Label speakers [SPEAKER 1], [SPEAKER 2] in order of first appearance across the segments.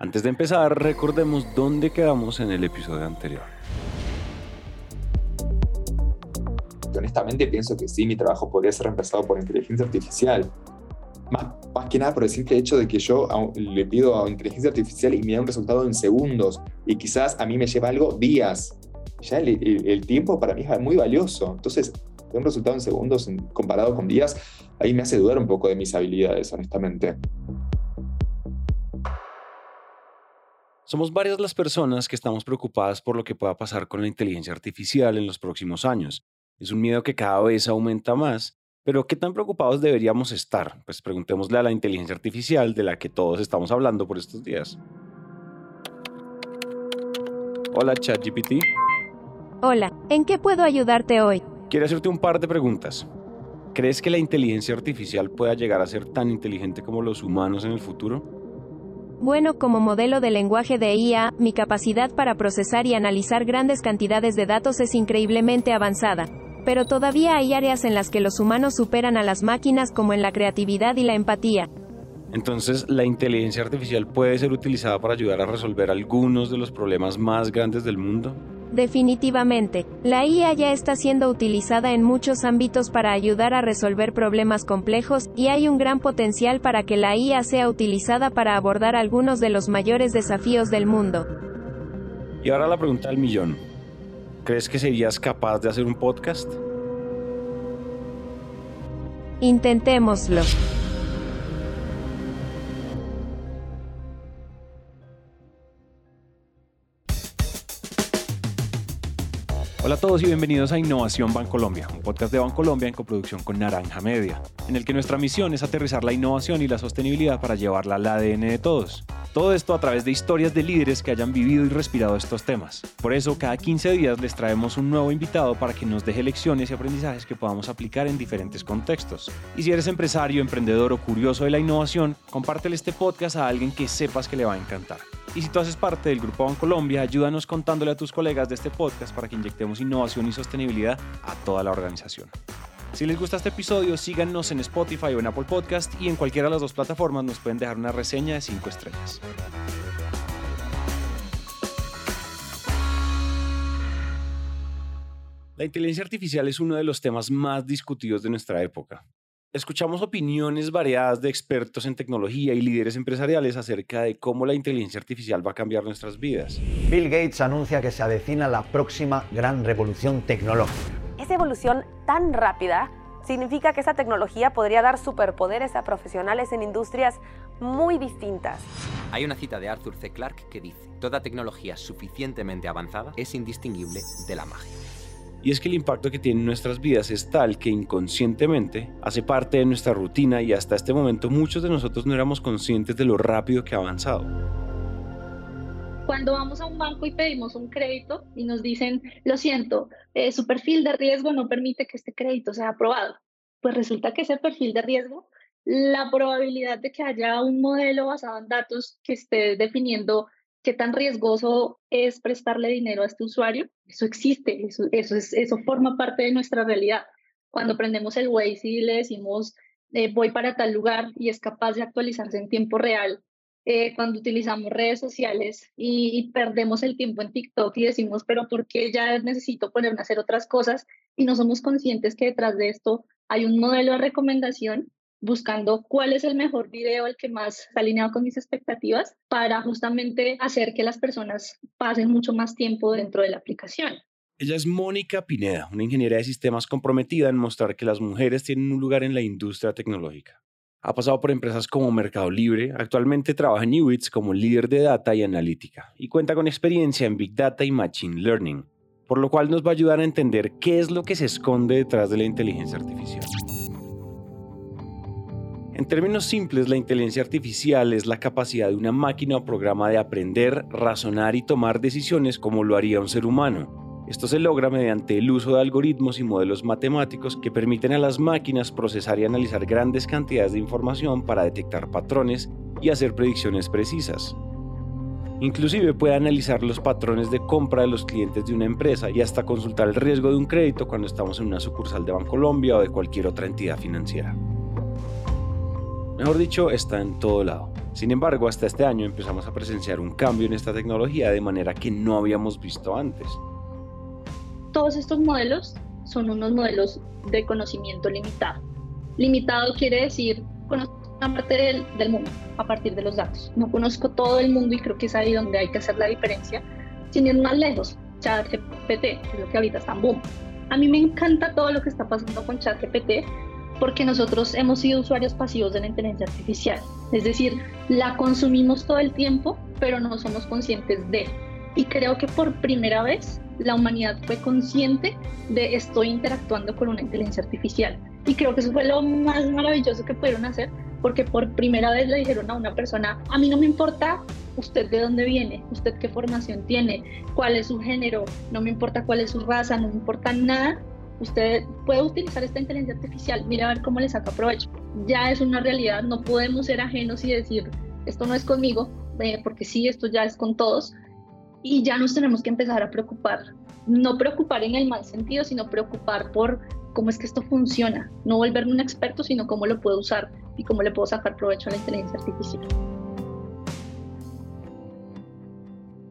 [SPEAKER 1] Antes de empezar, recordemos dónde quedamos en el episodio anterior.
[SPEAKER 2] Honestamente pienso que sí, mi trabajo podría ser reemplazado por inteligencia artificial. Más, más que nada por el simple hecho de que yo le pido a inteligencia artificial y me da un resultado en segundos y quizás a mí me lleva algo días. Ya el, tiempo para mí es muy valioso. Entonces, un resultado en segundos comparado con días, ahí me hace dudar un poco de mis habilidades, honestamente.
[SPEAKER 1] Somos varias las personas que estamos preocupadas por lo que pueda pasar con la inteligencia artificial en los próximos años. Es un miedo que cada vez aumenta más, pero ¿qué tan preocupados deberíamos estar? Pues preguntémosle a la inteligencia artificial de la que todos estamos hablando por estos días. Hola ChatGPT.
[SPEAKER 3] Hola, ¿en qué puedo ayudarte hoy?
[SPEAKER 1] Quiero hacerte un par de preguntas. ¿Crees que la inteligencia artificial pueda llegar a ser tan inteligente como los humanos en el futuro?
[SPEAKER 3] Bueno, como modelo de lenguaje de IA, mi capacidad para procesar y analizar grandes cantidades de datos es increíblemente avanzada. Pero todavía hay áreas en las que los humanos superan a las máquinas como en la creatividad y la empatía.
[SPEAKER 1] Entonces, ¿la inteligencia artificial puede ser utilizada para ayudar a resolver algunos de los problemas más grandes del mundo?
[SPEAKER 3] Definitivamente, la IA ya está siendo utilizada en muchos ámbitos para ayudar a resolver problemas complejos, y hay un gran potencial para que la IA sea utilizada para abordar algunos de los mayores desafíos del mundo.
[SPEAKER 1] Y ahora la pregunta del millón. ¿Crees que serías capaz de hacer un podcast?
[SPEAKER 3] Intentémoslo.
[SPEAKER 1] Hola a todos y bienvenidos a Innovación Bancolombia, un podcast de Bancolombia en coproducción con Naranja Media, en el que nuestra misión es aterrizar la innovación y la sostenibilidad para llevarla al ADN de todos. Todo esto a través de historias de líderes que hayan vivido y respirado estos temas. Por eso, cada 15 días les traemos un nuevo invitado para que nos deje lecciones y aprendizajes que podamos aplicar en diferentes contextos. Y si eres empresario, emprendedor o curioso de la innovación, compártele este podcast a alguien que sepas que le va a encantar. Y si tú haces parte del Grupo Bancolombia, ayúdanos contándole a tus colegas de este podcast para que inyectemos innovación y sostenibilidad a toda la organización. Si les gusta este episodio, síganos en Spotify o en Apple Podcast y en cualquiera de las dos plataformas nos pueden dejar una reseña de 5 estrellas. La inteligencia artificial es uno de los temas más discutidos de nuestra época. Escuchamos opiniones variadas de expertos en tecnología y líderes empresariales acerca de cómo la inteligencia artificial va a cambiar nuestras vidas.
[SPEAKER 4] Bill Gates anuncia que se avecina la próxima gran revolución tecnológica.
[SPEAKER 5] Esa evolución tan rápida significa que esa tecnología podría dar superpoderes a profesionales en industrias muy distintas.
[SPEAKER 6] Hay una cita de Arthur C. Clarke que dice, toda tecnología suficientemente avanzada es indistinguible de la magia.
[SPEAKER 1] Y es que el impacto que tiene en nuestras vidas es tal que inconscientemente hace parte de nuestra rutina y hasta este momento muchos de nosotros no éramos conscientes de lo rápido que ha avanzado.
[SPEAKER 7] Cuando vamos a un banco y pedimos un crédito y nos dicen, lo siento, eh, su perfil de riesgo no permite que este crédito sea aprobado, pues resulta que ese perfil de riesgo, la probabilidad de que haya un modelo basado en datos que esté definiendo qué tan riesgoso es prestarle dinero a este usuario, eso existe, eso, es, eso forma parte de nuestra realidad. Cuando prendemos el Waze y le decimos, eh, voy para tal lugar y es capaz de actualizarse en tiempo real, eh, cuando utilizamos redes sociales y, y, perdemos el tiempo en TikTok y decimos, pero ¿por qué ya necesito ponerme a hacer otras cosas? Y no somos conscientes que detrás de esto hay un modelo de recomendación buscando cuál es el mejor video, el que más está alineado con mis expectativas, para justamente hacer que las personas pasen mucho más tiempo dentro de la aplicación.
[SPEAKER 1] Ella es Mónica Pineda, una ingeniera de sistemas comprometida en mostrar que las mujeres tienen un lugar en la industria tecnológica. Ha pasado por empresas como Mercado Libre, actualmente trabaja en Newits como líder de data y analítica y cuenta con experiencia en Big Data y Machine Learning, por lo cual nos va a ayudar a entender qué es lo que se esconde detrás de la inteligencia artificial. En términos simples, la inteligencia artificial es la capacidad de una máquina o programa de aprender, razonar y tomar decisiones como lo haría un ser humano. Esto se logra mediante el uso de algoritmos y modelos matemáticos que permiten a las máquinas procesar y analizar grandes cantidades de información para detectar patrones y hacer predicciones precisas. Inclusive puede analizar los patrones de compra de los clientes de una empresa y hasta consultar el riesgo de un crédito cuando estamos en una sucursal de Bancolombia o de cualquier otra entidad financiera. Mejor dicho, está en todo lado. Sin embargo, hasta este año empezamos a presenciar un cambio en esta tecnología de manera que no habíamos visto antes.
[SPEAKER 7] Todos estos modelos son unos modelos de conocimiento limitado. Limitado quiere decir conozco una parte del, del, mundo a partir de los datos. No conozco todo el mundo y creo que es ahí donde hay que hacer la diferencia. Sin ir más lejos, ChatGPT, que es lo que ahorita está en boom. A mí me encanta todo lo que está pasando con ChatGPT porque nosotros hemos sido usuarios pasivos de la inteligencia artificial. Es decir, la consumimos todo el tiempo, pero no somos conscientes de. Y creo que por primera vez la humanidad fue consciente de estoy interactuando con una inteligencia artificial. Y creo que eso fue lo más maravilloso que pudieron hacer, porque por primera vez le dijeron a una persona, a mí no me importa usted de dónde viene, usted qué formación tiene, cuál es su género, no me importa cuál es su raza, no me importa nada, usted puede utilizar esta inteligencia artificial, mira a ver cómo le saca provecho. Ya es una realidad, no podemos ser ajenos y decir, esto no es conmigo, eh, porque sí, esto ya es con todos, y ya nos tenemos que empezar a preocupar. No preocupar en el mal sentido, sino preocupar por cómo es que esto funciona. No volverme un experto, sino cómo lo puedo usar y cómo le puedo sacar provecho a la inteligencia artificial.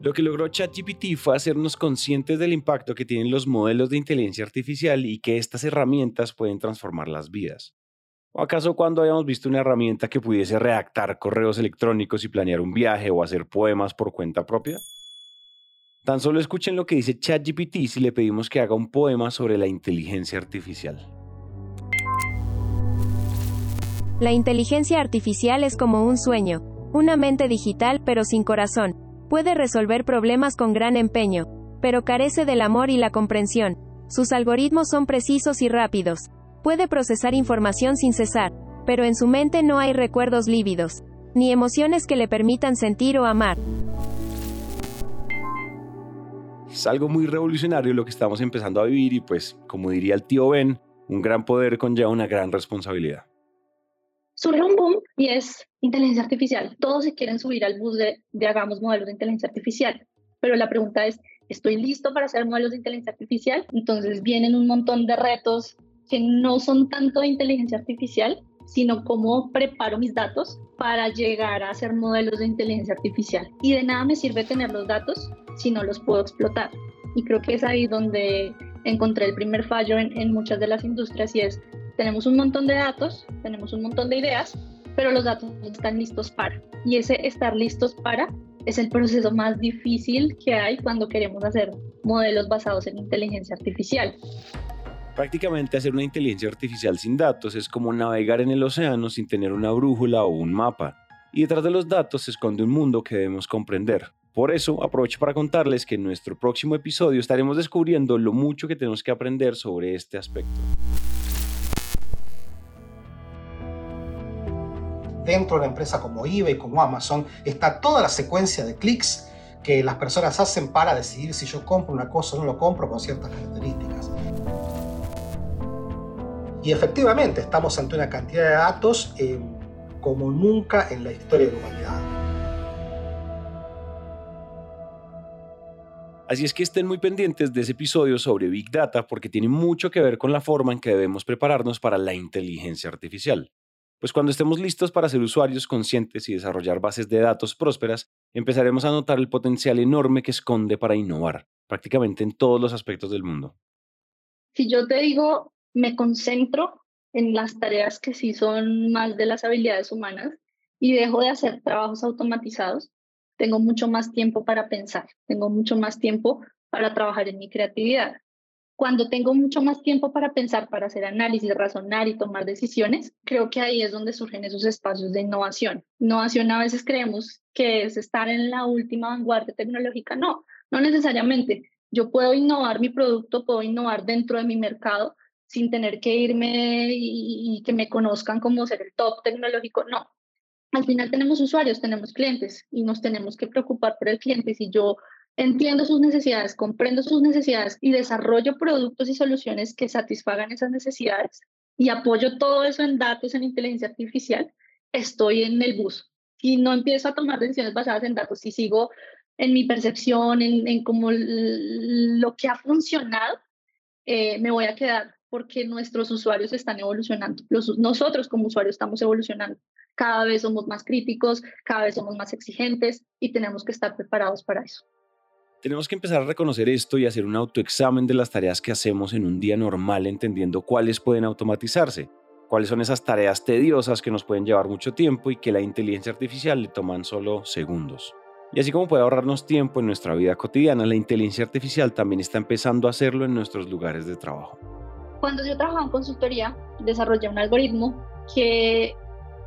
[SPEAKER 1] Lo que logró ChatGPT fue hacernos conscientes del impacto que tienen los modelos de inteligencia artificial y que estas herramientas pueden transformar las vidas. ¿O acaso cuando habíamos visto una herramienta que pudiese redactar correos electrónicos y planear un viaje o hacer poemas por cuenta propia? Tan solo escuchen lo que dice ChatGPT si le pedimos que haga un poema sobre la inteligencia artificial.
[SPEAKER 3] La inteligencia artificial es como un sueño, una mente digital pero sin corazón Puede resolver problemas con gran empeño, pero carece del amor y la comprensión. Sus algoritmos son precisos y rápidos. Puede procesar información sin cesar, pero en su mente no hay recuerdos lívidos, ni emociones que le permitan sentir o amar.
[SPEAKER 1] Es algo muy revolucionario lo que estamos empezando a vivir y pues, como diría el tío Ben, un gran poder conlleva una gran responsabilidad
[SPEAKER 7] surge un boom y es inteligencia artificial. Todos se quieren subir al bus de, de hagamos modelos de inteligencia artificial. Pero la pregunta es, ¿estoy listo para hacer modelos de inteligencia artificial? Entonces vienen un montón de retos que no son tanto de inteligencia artificial, sino cómo preparo mis datos para llegar a hacer modelos de inteligencia artificial. Y de nada me sirve tener los datos si no los puedo explotar. Y creo que es ahí donde encontré el primer fallo en, en muchas de las industrias y es tenemos un montón de datos, tenemos un montón de ideas, pero los datos no están listos para. Y ese estar listos para es el proceso más difícil que hay cuando queremos hacer modelos basados en inteligencia artificial.
[SPEAKER 1] Prácticamente hacer una inteligencia artificial sin datos es como navegar en el océano sin tener una brújula o un mapa. Y detrás de los datos se esconde un mundo que debemos comprender. Por eso aprovecho para contarles que en nuestro próximo episodio estaremos descubriendo lo mucho que tenemos que aprender sobre este aspecto.
[SPEAKER 8] Dentro de una empresa como eBay, como Amazon, está toda la secuencia de clics que las personas hacen para decidir si yo compro una cosa o no lo compro con ciertas características. Y efectivamente estamos ante una cantidad de datos eh, como nunca en la historia de la humanidad.
[SPEAKER 1] Así es que estén muy pendientes de ese episodio sobre Big Data porque tiene mucho que ver con la forma en que debemos prepararnos para la inteligencia artificial. Pues cuando estemos listos para ser usuarios conscientes y desarrollar bases de datos prósperas, empezaremos a notar el potencial enorme que esconde para innovar, prácticamente en todos los aspectos del mundo.
[SPEAKER 7] Si yo te digo, me concentro en las tareas que sí son más de las habilidades humanas y dejo de hacer trabajos automatizados, tengo mucho más tiempo para pensar, tengo mucho más tiempo para trabajar en mi creatividad. Cuando tengo mucho más tiempo para pensar, para hacer análisis, razonar y tomar decisiones, creo que ahí es donde surgen esos espacios de innovación. Innovación a veces creemos que es estar en la última vanguardia tecnológica. No, no necesariamente. Yo puedo innovar mi producto, puedo innovar dentro de mi mercado sin tener que irme y, y que me conozcan como ser el top tecnológico. No, al final tenemos usuarios, tenemos clientes y nos tenemos que preocupar por el cliente. Si yo entiendo sus necesidades, comprendo sus necesidades y desarrollo productos y soluciones que satisfagan esas necesidades y apoyo todo eso en datos, en inteligencia artificial, estoy en el bus. Y no empiezo a tomar decisiones basadas en datos, si sigo en mi percepción, en, en cómo lo que ha funcionado, eh, me voy a quedar porque nuestros usuarios están evolucionando. nosotros como usuarios estamos evolucionando. cada vez somos más críticos, cada vez somos más exigentes y tenemos que estar preparados para eso.
[SPEAKER 1] Tenemos que empezar a reconocer esto y hacer un autoexamen de las tareas que hacemos en un día normal, entendiendo cuáles pueden automatizarse, cuáles son esas tareas tediosas que nos pueden llevar mucho tiempo y que la inteligencia artificial le toman solo segundos. Y así como puede ahorrarnos tiempo en nuestra vida cotidiana, la inteligencia artificial también está empezando a hacerlo en nuestros lugares de trabajo.
[SPEAKER 7] Cuando yo trabajaba en consultoría, desarrollé un algoritmo que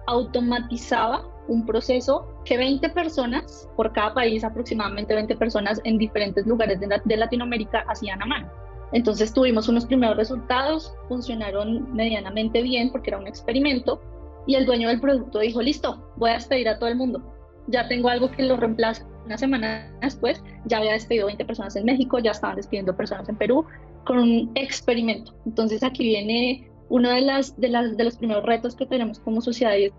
[SPEAKER 7] automatizaba un proceso que 20 personas, por cada país aproximadamente 20 personas en diferentes lugares de, Latinoamérica hacían a mano. Entonces tuvimos unos primeros resultados, funcionaron medianamente bien porque era un experimento y el dueño del producto dijo, listo, voy a despedir a todo el mundo. Ya tengo algo que lo reemplaza. Una semana después ya había despedido 20 personas en México, ya estaban despidiendo personas en Perú con un experimento. Entonces aquí viene uno de, las, de, las, de los primeros retos que tenemos como sociedad y es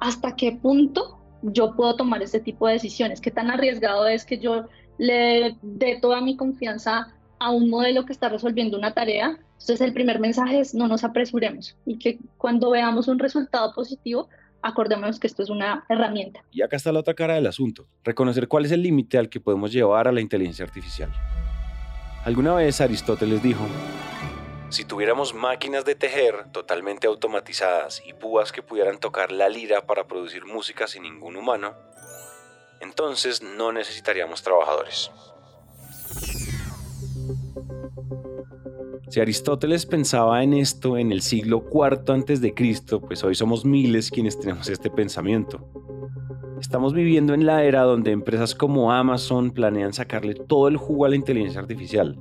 [SPEAKER 7] hasta qué punto yo puedo tomar este tipo de decisiones, qué tan arriesgado es que yo le dé toda mi confianza a un modelo que está resolviendo una tarea. Entonces el primer mensaje es no nos apresuremos y que cuando veamos un resultado positivo, acordémonos que esto es una herramienta.
[SPEAKER 1] Y acá está la otra cara del asunto, reconocer cuál es el límite al que podemos llevar a la inteligencia artificial. Alguna vez Aristóteles dijo, si tuviéramos máquinas de tejer totalmente automatizadas y púas que pudieran tocar la lira para producir música sin ningún humano, entonces no necesitaríamos trabajadores. Si Aristóteles pensaba en esto en el siglo IV Cristo, pues hoy somos miles quienes tenemos este pensamiento. Estamos viviendo en la era donde empresas como Amazon planean sacarle todo el jugo a la inteligencia artificial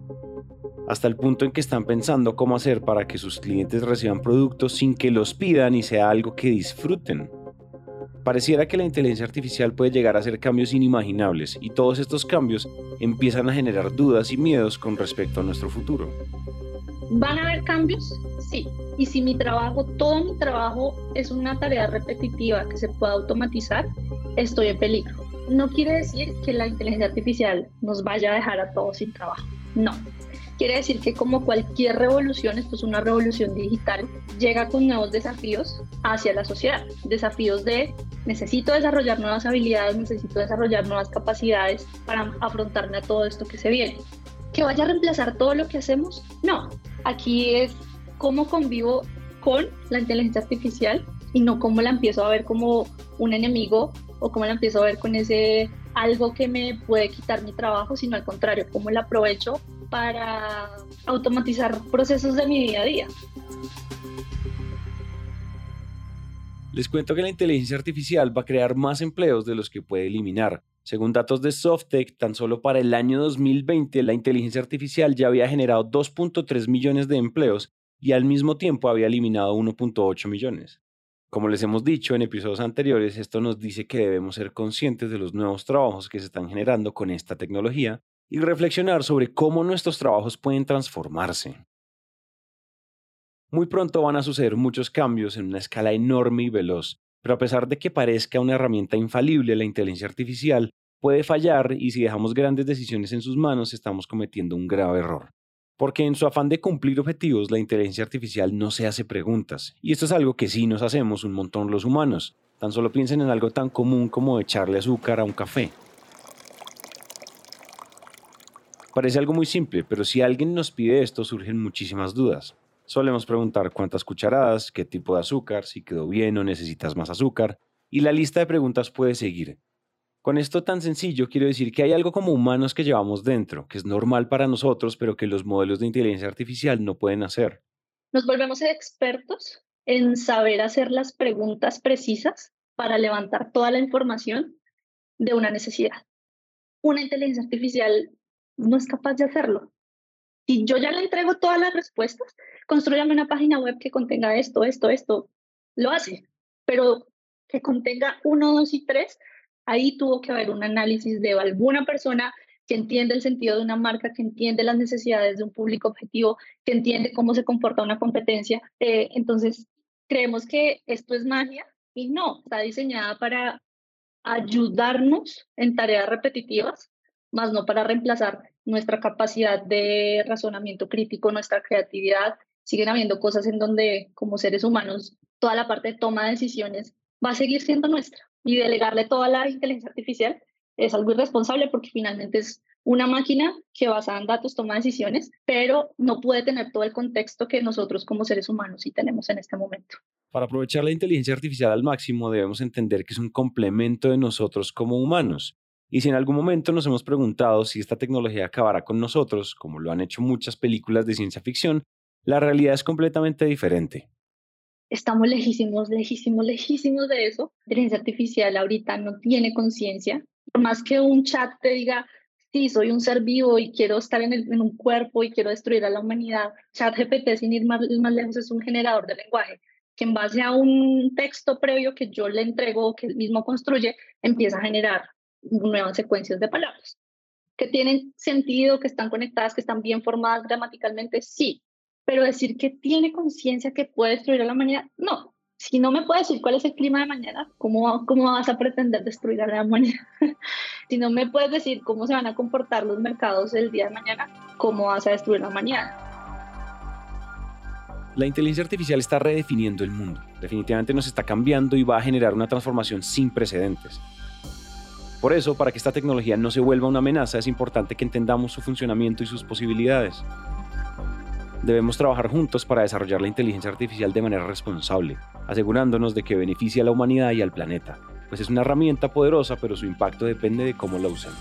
[SPEAKER 1] hasta el punto en que están pensando cómo hacer para que sus clientes reciban productos sin que los pidan y sea algo que disfruten. Pareciera que la inteligencia artificial puede llegar a hacer cambios inimaginables y todos estos cambios empiezan a generar dudas y miedos con respecto a nuestro futuro.
[SPEAKER 7] ¿Van a haber cambios? Sí. Y si mi trabajo, todo mi trabajo es una tarea repetitiva que se pueda automatizar, estoy en peligro. No quiere decir que la inteligencia artificial nos vaya a dejar a todos sin trabajo. No, Quiere decir que como cualquier revolución, esto es una revolución digital, llega con nuevos desafíos hacia la sociedad. Desafíos de necesito desarrollar nuevas habilidades, necesito desarrollar nuevas capacidades para afrontarme a todo esto que se viene. ¿Que vaya a reemplazar todo lo que hacemos? No. Aquí es cómo convivo con la inteligencia artificial y no cómo la empiezo a ver como un enemigo o cómo la empiezo a ver con ese algo que me puede quitar mi trabajo, sino al contrario, cómo la aprovecho para automatizar procesos de mi día a día.
[SPEAKER 1] Les cuento que la inteligencia artificial va a crear más empleos de los que puede eliminar. Según datos de Softec, tan solo para el año 2020 la inteligencia artificial ya había generado 2.3 millones de empleos y al mismo tiempo había eliminado 1.8 millones. Como les hemos dicho en episodios anteriores, esto nos dice que debemos ser conscientes de los nuevos trabajos que se están generando con esta tecnología y reflexionar sobre cómo nuestros trabajos pueden transformarse. Muy pronto van a suceder muchos cambios en una escala enorme y veloz, pero a pesar de que parezca una herramienta infalible, la inteligencia artificial puede fallar y si dejamos grandes decisiones en sus manos estamos cometiendo un grave error. Porque en su afán de cumplir objetivos, la inteligencia artificial no se hace preguntas. Y esto es algo que sí nos hacemos un montón los humanos. Tan solo piensen en algo tan común como echarle azúcar a un café. Parece algo muy simple, pero si alguien nos pide esto surgen muchísimas dudas. Solemos preguntar cuántas cucharadas, qué tipo de azúcar, si quedó bien o necesitas más azúcar, y la lista de preguntas puede seguir. Con esto tan sencillo quiero decir que hay algo como humanos que llevamos dentro, que es normal para nosotros, pero que los modelos de inteligencia artificial no pueden hacer.
[SPEAKER 7] Nos volvemos expertos en saber hacer las preguntas precisas para levantar toda la información de una necesidad. Una inteligencia artificial no es capaz de hacerlo. Si yo ya le entrego todas las respuestas, construyame una página web que contenga esto, esto, esto, lo hace, pero que contenga uno, dos y tres, ahí tuvo que haber un análisis de alguna persona que entiende el sentido de una marca, que entiende las necesidades de un público objetivo, que entiende cómo se comporta una competencia. Eh, entonces, creemos que esto es magia y no, está diseñada para ayudarnos en tareas repetitivas más no para reemplazar nuestra capacidad de razonamiento crítico, nuestra creatividad. Siguen habiendo cosas en donde como seres humanos toda la parte de toma de decisiones va a seguir siendo nuestra y delegarle toda la inteligencia artificial es algo irresponsable porque finalmente es una máquina que basada en datos toma decisiones, pero no puede tener todo el contexto que nosotros como seres humanos sí tenemos en este momento.
[SPEAKER 1] Para aprovechar la inteligencia artificial al máximo debemos entender que es un complemento de nosotros como humanos. Y si en algún momento nos hemos preguntado si esta tecnología acabará con nosotros, como lo han hecho muchas películas de ciencia ficción, la realidad es completamente diferente.
[SPEAKER 7] Estamos lejísimos, lejísimos, lejísimos de eso. La inteligencia artificial ahorita no tiene conciencia. Por más que un chat te diga, sí, soy un ser vivo y quiero estar en, en, un cuerpo y quiero destruir a la humanidad. ChatGPT, sin ir más, más, lejos, es un generador de lenguaje que en base a un texto previo que yo le entrego, que él mismo construye, empieza a generar nuevas secuencias de palabras. Que tienen sentido, que están conectadas, que están bien formadas gramaticalmente, sí. Pero decir que tiene conciencia que puede destruir a la humanidad, no si no me puedes decir cuál es el clima de mañana, ¿cómo, cómo vas a pretender destruir a la humanidad? si no me puedes decir cómo se van a comportar los mercados el día de mañana, ¿cómo vas a destruir la humanidad?
[SPEAKER 1] La inteligencia artificial está redefiniendo el mundo. Definitivamente nos está cambiando y va a generar una transformación sin precedentes. Por eso, para que esta tecnología no se vuelva una amenaza, es importante que entendamos su funcionamiento y sus posibilidades. Debemos trabajar juntos para desarrollar la inteligencia artificial de manera responsable, asegurándonos de que beneficie a la humanidad y al planeta, pues es una herramienta poderosa, pero su impacto depende de cómo la usemos.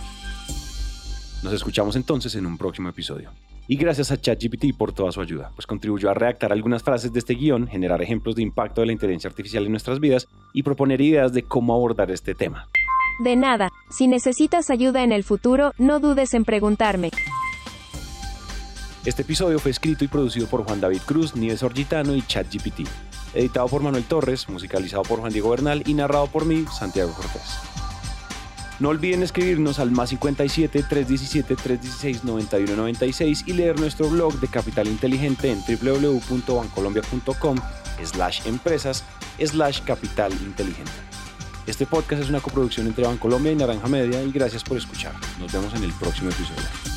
[SPEAKER 1] Nos escuchamos entonces en un próximo episodio. Y gracias a ChatGPT por toda su ayuda, pues contribuyó a redactar algunas frases de este guion, generar ejemplos de impacto de la inteligencia artificial en nuestras vidas y proponer ideas de cómo abordar este tema.
[SPEAKER 3] De nada, si necesitas ayuda en el futuro, no dudes en preguntarme.
[SPEAKER 1] Este episodio fue escrito y producido por Juan David Cruz, Nieves Orgitano y ChatGPT. Editado por Manuel Torres, musicalizado por Juan Diego Bernal y narrado por mí, Santiago Cortés. No olviden escribirnos al más 57 317 316 9196 y leer nuestro blog de Capital Inteligente en www.bancolombia.com slash empresas slash capital inteligente. Este podcast es una coproducción entre Bancolombia y Naranja Media y gracias por escuchar. Nos vemos en el próximo episodio.